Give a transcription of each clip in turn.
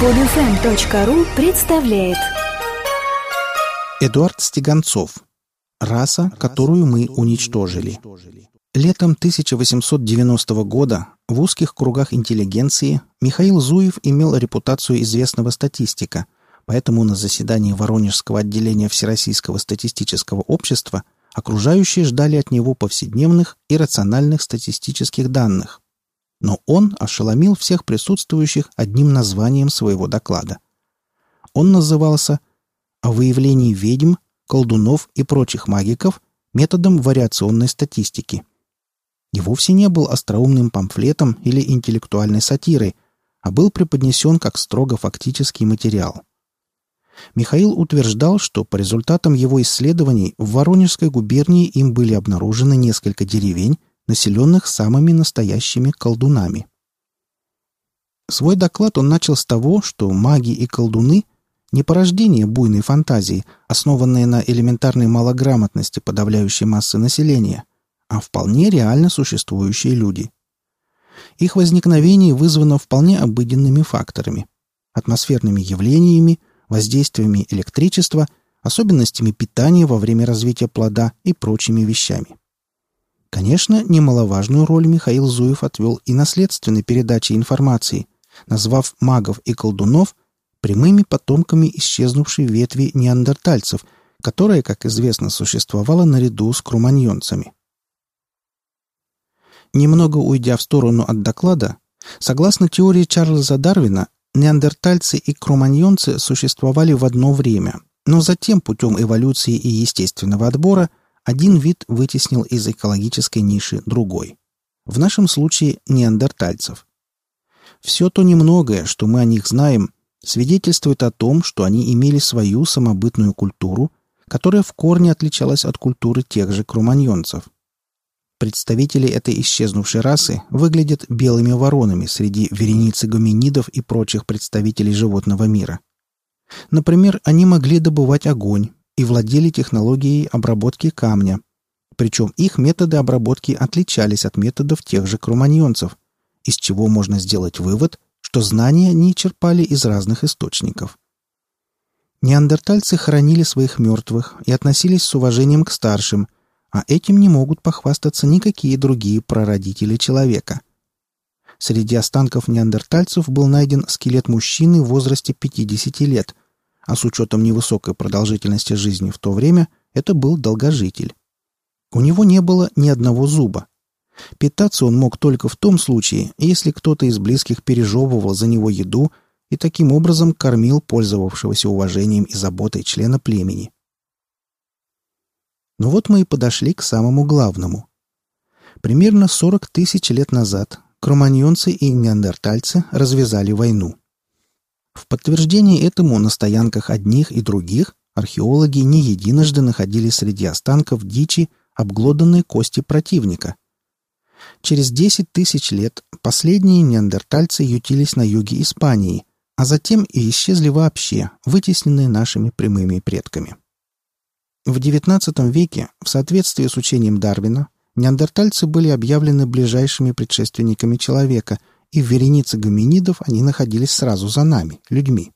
Подфм.ру представляет Эдуард Стеганцов. Раса, которую мы уничтожили. Летом 1890 года в узких кругах интеллигенции Михаил Зуев имел репутацию известного статистика, поэтому на заседании Воронежского отделения Всероссийского статистического общества окружающие ждали от него повседневных и рациональных статистических данных. Но он ошеломил всех присутствующих одним названием своего доклада. Он назывался «О выявлении ведьм, колдунов и прочих магиков методом вариационной статистики». И вовсе не был остроумным памфлетом или интеллектуальной сатирой, а был преподнесен как строго фактический материал. Михаил утверждал, что по результатам его исследований в Воронежской губернии им были обнаружены несколько деревень, населенных самыми настоящими колдунами. Свой доклад он начал с того, что маги и колдуны – не порождение буйной фантазии, основанные на элементарной малограмотности подавляющей массы населения, а вполне реально существующие люди. Их возникновение вызвано вполне обыденными факторами – атмосферными явлениями, воздействиями электричества, особенностями питания во время развития плода и прочими вещами. Конечно, немаловажную роль Михаил Зуев отвел и наследственной передаче информации, назвав магов и колдунов прямыми потомками исчезнувшей ветви неандертальцев, которая, как известно, существовала наряду с круманьонцами. Немного уйдя в сторону от доклада, согласно теории Чарльза Дарвина, неандертальцы и круманьонцы существовали в одно время, но затем путем эволюции и естественного отбора – один вид вытеснил из экологической ниши другой. В нашем случае неандертальцев. Все то немногое, что мы о них знаем, свидетельствует о том, что они имели свою самобытную культуру, которая в корне отличалась от культуры тех же круманьонцев. Представители этой исчезнувшей расы выглядят белыми воронами среди вереницы гоминидов и прочих представителей животного мира. Например, они могли добывать огонь, и владели технологией обработки камня. Причем их методы обработки отличались от методов тех же круманьонцев, из чего можно сделать вывод, что знания они черпали из разных источников. Неандертальцы хоронили своих мертвых и относились с уважением к старшим, а этим не могут похвастаться никакие другие прародители человека. Среди останков неандертальцев был найден скелет мужчины в возрасте 50 лет – а с учетом невысокой продолжительности жизни в то время это был долгожитель. У него не было ни одного зуба. Питаться он мог только в том случае, если кто-то из близких пережевывал за него еду и таким образом кормил пользовавшегося уважением и заботой члена племени. Но вот мы и подошли к самому главному. Примерно 40 тысяч лет назад кроманьонцы и неандертальцы развязали войну. В подтверждение этому на стоянках одних и других археологи не единожды находили среди останков дичи обглоданные кости противника. Через 10 тысяч лет последние неандертальцы ютились на юге Испании, а затем и исчезли вообще, вытесненные нашими прямыми предками. В XIX веке, в соответствии с учением Дарвина, неандертальцы были объявлены ближайшими предшественниками человека – и в веренице гоминидов они находились сразу за нами, людьми.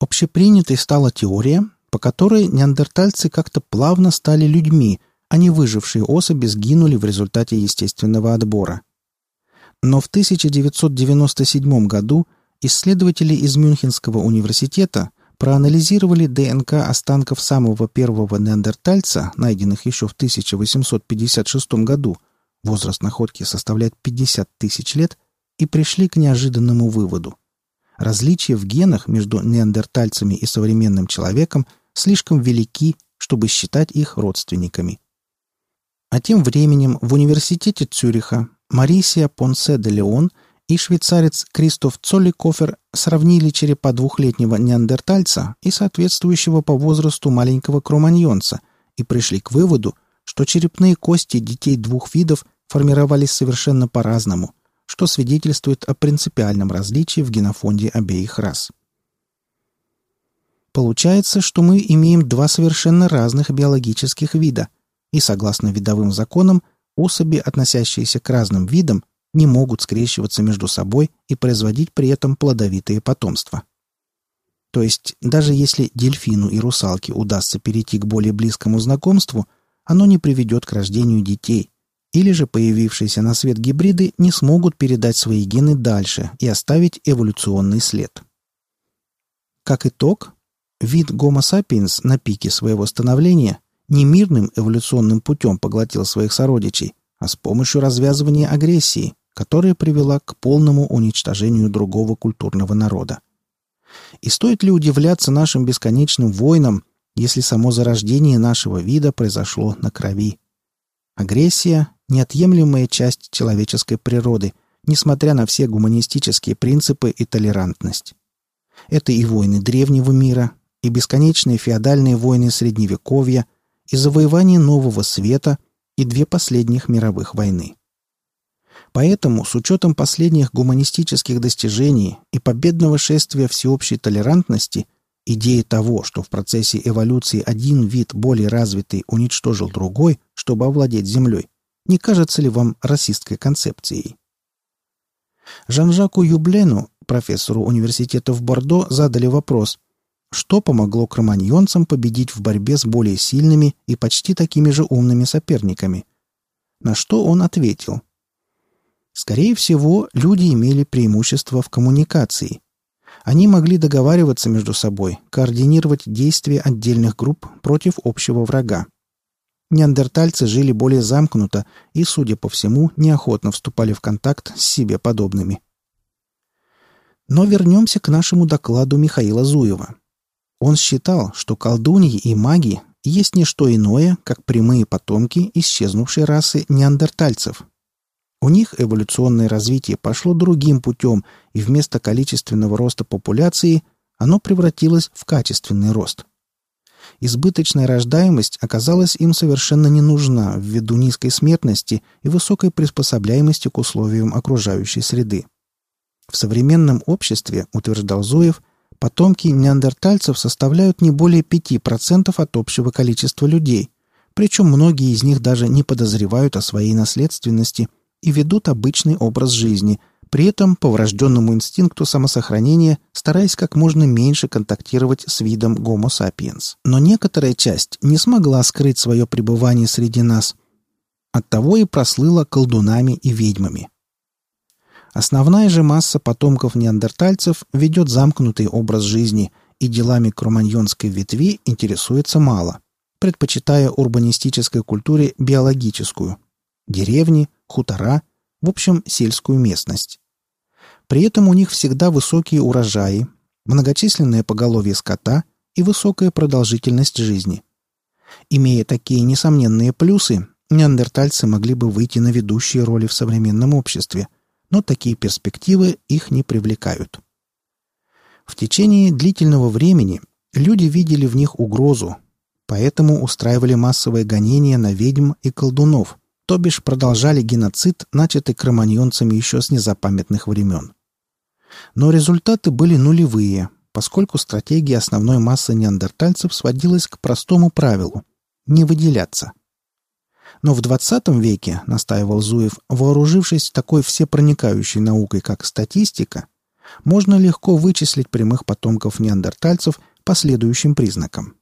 Общепринятой стала теория, по которой неандертальцы как-то плавно стали людьми, а не выжившие особи сгинули в результате естественного отбора. Но в 1997 году исследователи из Мюнхенского университета проанализировали ДНК останков самого первого неандертальца, найденных еще в 1856 году, возраст находки составляет 50 тысяч лет, и пришли к неожиданному выводу. Различия в генах между неандертальцами и современным человеком слишком велики, чтобы считать их родственниками. А тем временем в университете Цюриха Марисия Понсе де Леон и швейцарец Кристоф Цолликофер сравнили черепа двухлетнего неандертальца и соответствующего по возрасту маленького кроманьонца и пришли к выводу, что черепные кости детей двух видов формировались совершенно по-разному – что свидетельствует о принципиальном различии в генофонде обеих рас. Получается, что мы имеем два совершенно разных биологических вида, и согласно видовым законам, особи, относящиеся к разным видам, не могут скрещиваться между собой и производить при этом плодовитые потомства. То есть, даже если дельфину и русалке удастся перейти к более близкому знакомству, оно не приведет к рождению детей, или же появившиеся на свет гибриды не смогут передать свои гены дальше и оставить эволюционный след. Как итог, вид Homo sapiens на пике своего становления не мирным эволюционным путем поглотил своих сородичей, а с помощью развязывания агрессии, которая привела к полному уничтожению другого культурного народа. И стоит ли удивляться нашим бесконечным войнам, если само зарождение нашего вида произошло на крови? Агрессия – неотъемлемая часть человеческой природы, несмотря на все гуманистические принципы и толерантность. Это и войны древнего мира, и бесконечные феодальные войны Средневековья, и завоевание Нового Света, и две последних мировых войны. Поэтому, с учетом последних гуманистических достижений и победного шествия всеобщей толерантности, идея того, что в процессе эволюции один вид более развитый уничтожил другой, чтобы овладеть Землей, не кажется ли вам расистской концепцией? Жан-Жаку Юблену, профессору университета в Бордо, задали вопрос, что помогло кроманьонцам победить в борьбе с более сильными и почти такими же умными соперниками. На что он ответил – Скорее всего, люди имели преимущество в коммуникации. Они могли договариваться между собой, координировать действия отдельных групп против общего врага. Неандертальцы жили более замкнуто и, судя по всему, неохотно вступали в контакт с себе подобными. Но вернемся к нашему докладу Михаила Зуева. Он считал, что колдуньи и маги есть не что иное, как прямые потомки исчезнувшей расы неандертальцев – у них эволюционное развитие пошло другим путем, и вместо количественного роста популяции оно превратилось в качественный рост. Избыточная рождаемость оказалась им совершенно не нужна ввиду низкой смертности и высокой приспособляемости к условиям окружающей среды. В современном обществе, утверждал Зуев, потомки неандертальцев составляют не более 5% от общего количества людей, причем многие из них даже не подозревают о своей наследственности – и ведут обычный образ жизни, при этом по врожденному инстинкту самосохранения стараясь как можно меньше контактировать с видом Homo sapiens. Но некоторая часть не смогла скрыть свое пребывание среди нас. Оттого и прослыла колдунами и ведьмами. Основная же масса потомков неандертальцев ведет замкнутый образ жизни и делами кроманьонской ветви интересуется мало, предпочитая урбанистической культуре биологическую. Деревни, хутора, в общем, сельскую местность. При этом у них всегда высокие урожаи, многочисленное поголовье скота и высокая продолжительность жизни. Имея такие несомненные плюсы, неандертальцы могли бы выйти на ведущие роли в современном обществе, но такие перспективы их не привлекают. В течение длительного времени люди видели в них угрозу, поэтому устраивали массовые гонения на ведьм и колдунов – то бишь продолжали геноцид, начатый кроманьонцами еще с незапамятных времен. Но результаты были нулевые, поскольку стратегия основной массы неандертальцев сводилась к простому правилу – не выделяться. Но в 20 веке, настаивал Зуев, вооружившись такой всепроникающей наукой, как статистика, можно легко вычислить прямых потомков неандертальцев по следующим признакам.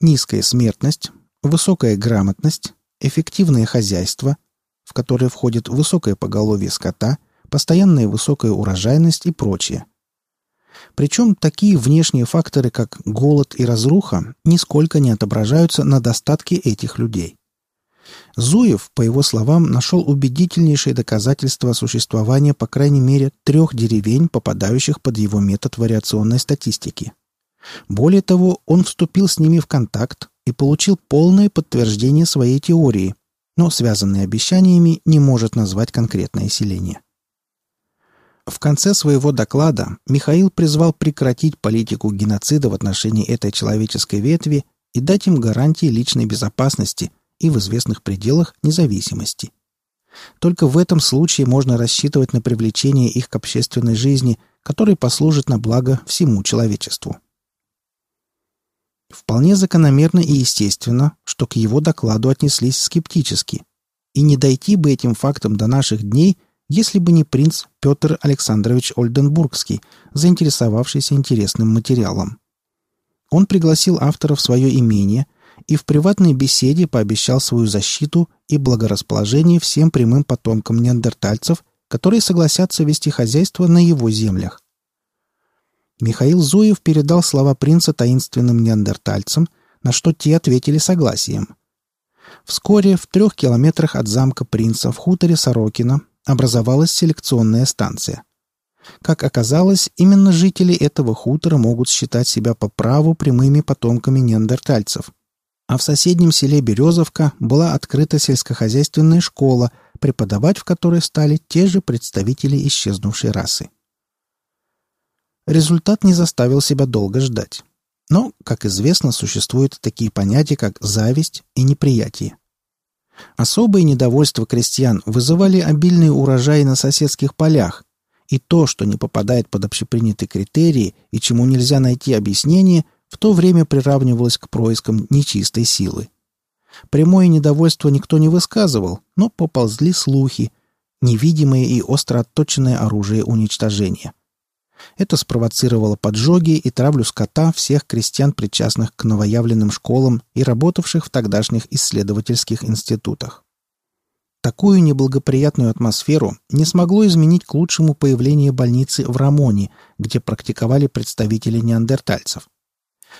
Низкая смертность, высокая грамотность, эффективное хозяйство, в которое входит высокое поголовье скота, постоянная высокая урожайность и прочее. Причем такие внешние факторы, как голод и разруха, нисколько не отображаются на достатке этих людей. Зуев, по его словам, нашел убедительнейшее доказательство существования по крайней мере трех деревень, попадающих под его метод вариационной статистики. Более того, он вступил с ними в контакт, и получил полное подтверждение своей теории, но связанный обещаниями не может назвать конкретное селение. В конце своего доклада Михаил призвал прекратить политику геноцида в отношении этой человеческой ветви и дать им гарантии личной безопасности и в известных пределах независимости. Только в этом случае можно рассчитывать на привлечение их к общественной жизни, которая послужит на благо всему человечеству. Вполне закономерно и естественно, что к его докладу отнеслись скептически. И не дойти бы этим фактом до наших дней, если бы не принц Петр Александрович Ольденбургский, заинтересовавшийся интересным материалом. Он пригласил автора в свое имение и в приватной беседе пообещал свою защиту и благорасположение всем прямым потомкам неандертальцев, которые согласятся вести хозяйство на его землях. Михаил Зуев передал слова принца таинственным неандертальцам, на что те ответили согласием. Вскоре в трех километрах от замка принца в хуторе Сорокина образовалась селекционная станция. Как оказалось, именно жители этого хутора могут считать себя по праву прямыми потомками неандертальцев. А в соседнем селе Березовка была открыта сельскохозяйственная школа, преподавать в которой стали те же представители исчезнувшей расы. Результат не заставил себя долго ждать. Но, как известно, существуют такие понятия, как зависть и неприятие. Особое недовольство крестьян вызывали обильные урожаи на соседских полях, и то, что не попадает под общепринятые критерии и чему нельзя найти объяснение, в то время приравнивалось к проискам нечистой силы. Прямое недовольство никто не высказывал, но поползли слухи, невидимое и остро отточенное оружие уничтожения. Это спровоцировало поджоги и травлю скота всех крестьян, причастных к новоявленным школам и работавших в тогдашних исследовательских институтах. Такую неблагоприятную атмосферу не смогло изменить к лучшему появление больницы в Рамоне, где практиковали представители неандертальцев.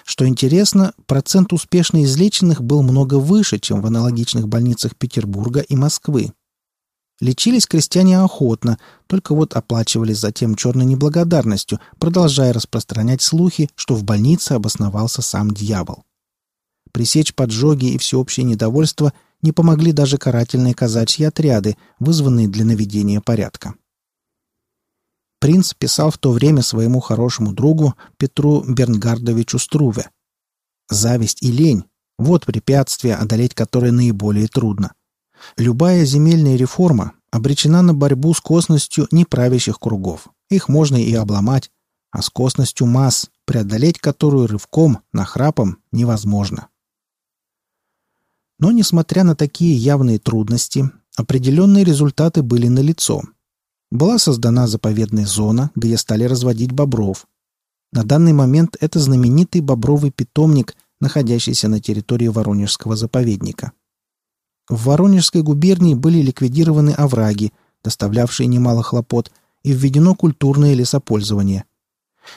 Что интересно, процент успешно излеченных был много выше, чем в аналогичных больницах Петербурга и Москвы. Лечились крестьяне охотно, только вот оплачивались затем черной неблагодарностью, продолжая распространять слухи, что в больнице обосновался сам дьявол. Пресечь поджоги и всеобщее недовольство не помогли даже карательные казачьи отряды, вызванные для наведения порядка. Принц писал в то время своему хорошему другу Петру Бернгардовичу Струве. «Зависть и лень — вот препятствия, одолеть которые наиболее трудно. Любая земельная реформа обречена на борьбу с косностью неправящих кругов. Их можно и обломать, а с косностью масс, преодолеть которую рывком, нахрапом, невозможно. Но, несмотря на такие явные трудности, определенные результаты были налицо. Была создана заповедная зона, где стали разводить бобров. На данный момент это знаменитый бобровый питомник, находящийся на территории Воронежского заповедника. В Воронежской губернии были ликвидированы овраги, доставлявшие немало хлопот, и введено культурное лесопользование.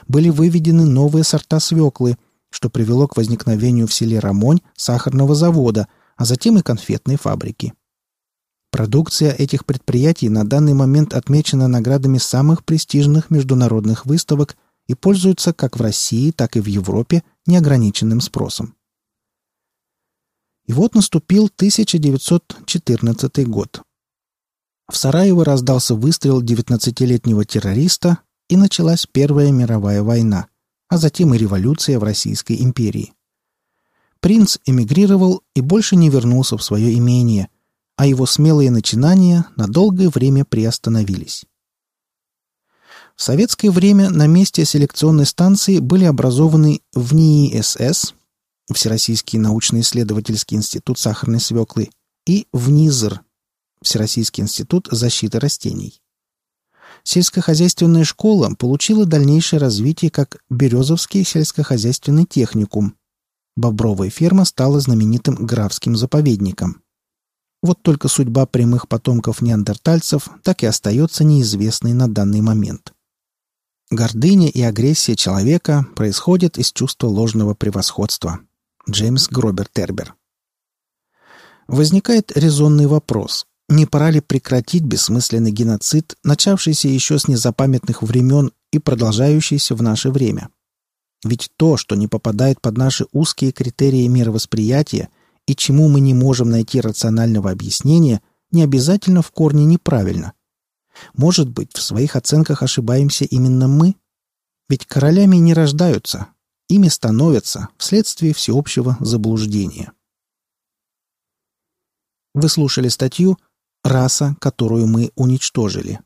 Были выведены новые сорта свеклы, что привело к возникновению в селе Рамонь сахарного завода, а затем и конфетной фабрики. Продукция этих предприятий на данный момент отмечена наградами самых престижных международных выставок и пользуется как в России, так и в Европе неограниченным спросом. И вот наступил 1914 год. В Сараево раздался выстрел 19-летнего террориста, и началась Первая мировая война, а затем и революция в Российской империи. Принц эмигрировал и больше не вернулся в свое имение, а его смелые начинания на долгое время приостановились. В советское время на месте селекционной станции были образованы в НИИ СС, Всероссийский научно-исследовательский институт сахарной свеклы, и ВНИЗР, Всероссийский институт защиты растений. Сельскохозяйственная школа получила дальнейшее развитие как Березовский сельскохозяйственный техникум. Бобровая ферма стала знаменитым графским заповедником. Вот только судьба прямых потомков неандертальцев так и остается неизвестной на данный момент. Гордыня и агрессия человека происходят из чувства ложного превосходства – Джеймс Гробер Тербер. Возникает резонный вопрос. Не пора ли прекратить бессмысленный геноцид, начавшийся еще с незапамятных времен и продолжающийся в наше время? Ведь то, что не попадает под наши узкие критерии мировосприятия и чему мы не можем найти рационального объяснения, не обязательно в корне неправильно. Может быть, в своих оценках ошибаемся именно мы? Ведь королями не рождаются, ими становятся вследствие всеобщего заблуждения. Вы слушали статью «Раса, которую мы уничтожили».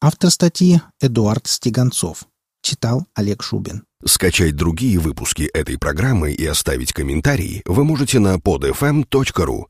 Автор статьи Эдуард Стеганцов. Читал Олег Шубин. Скачать другие выпуски этой программы и оставить комментарии вы можете на podfm.ru.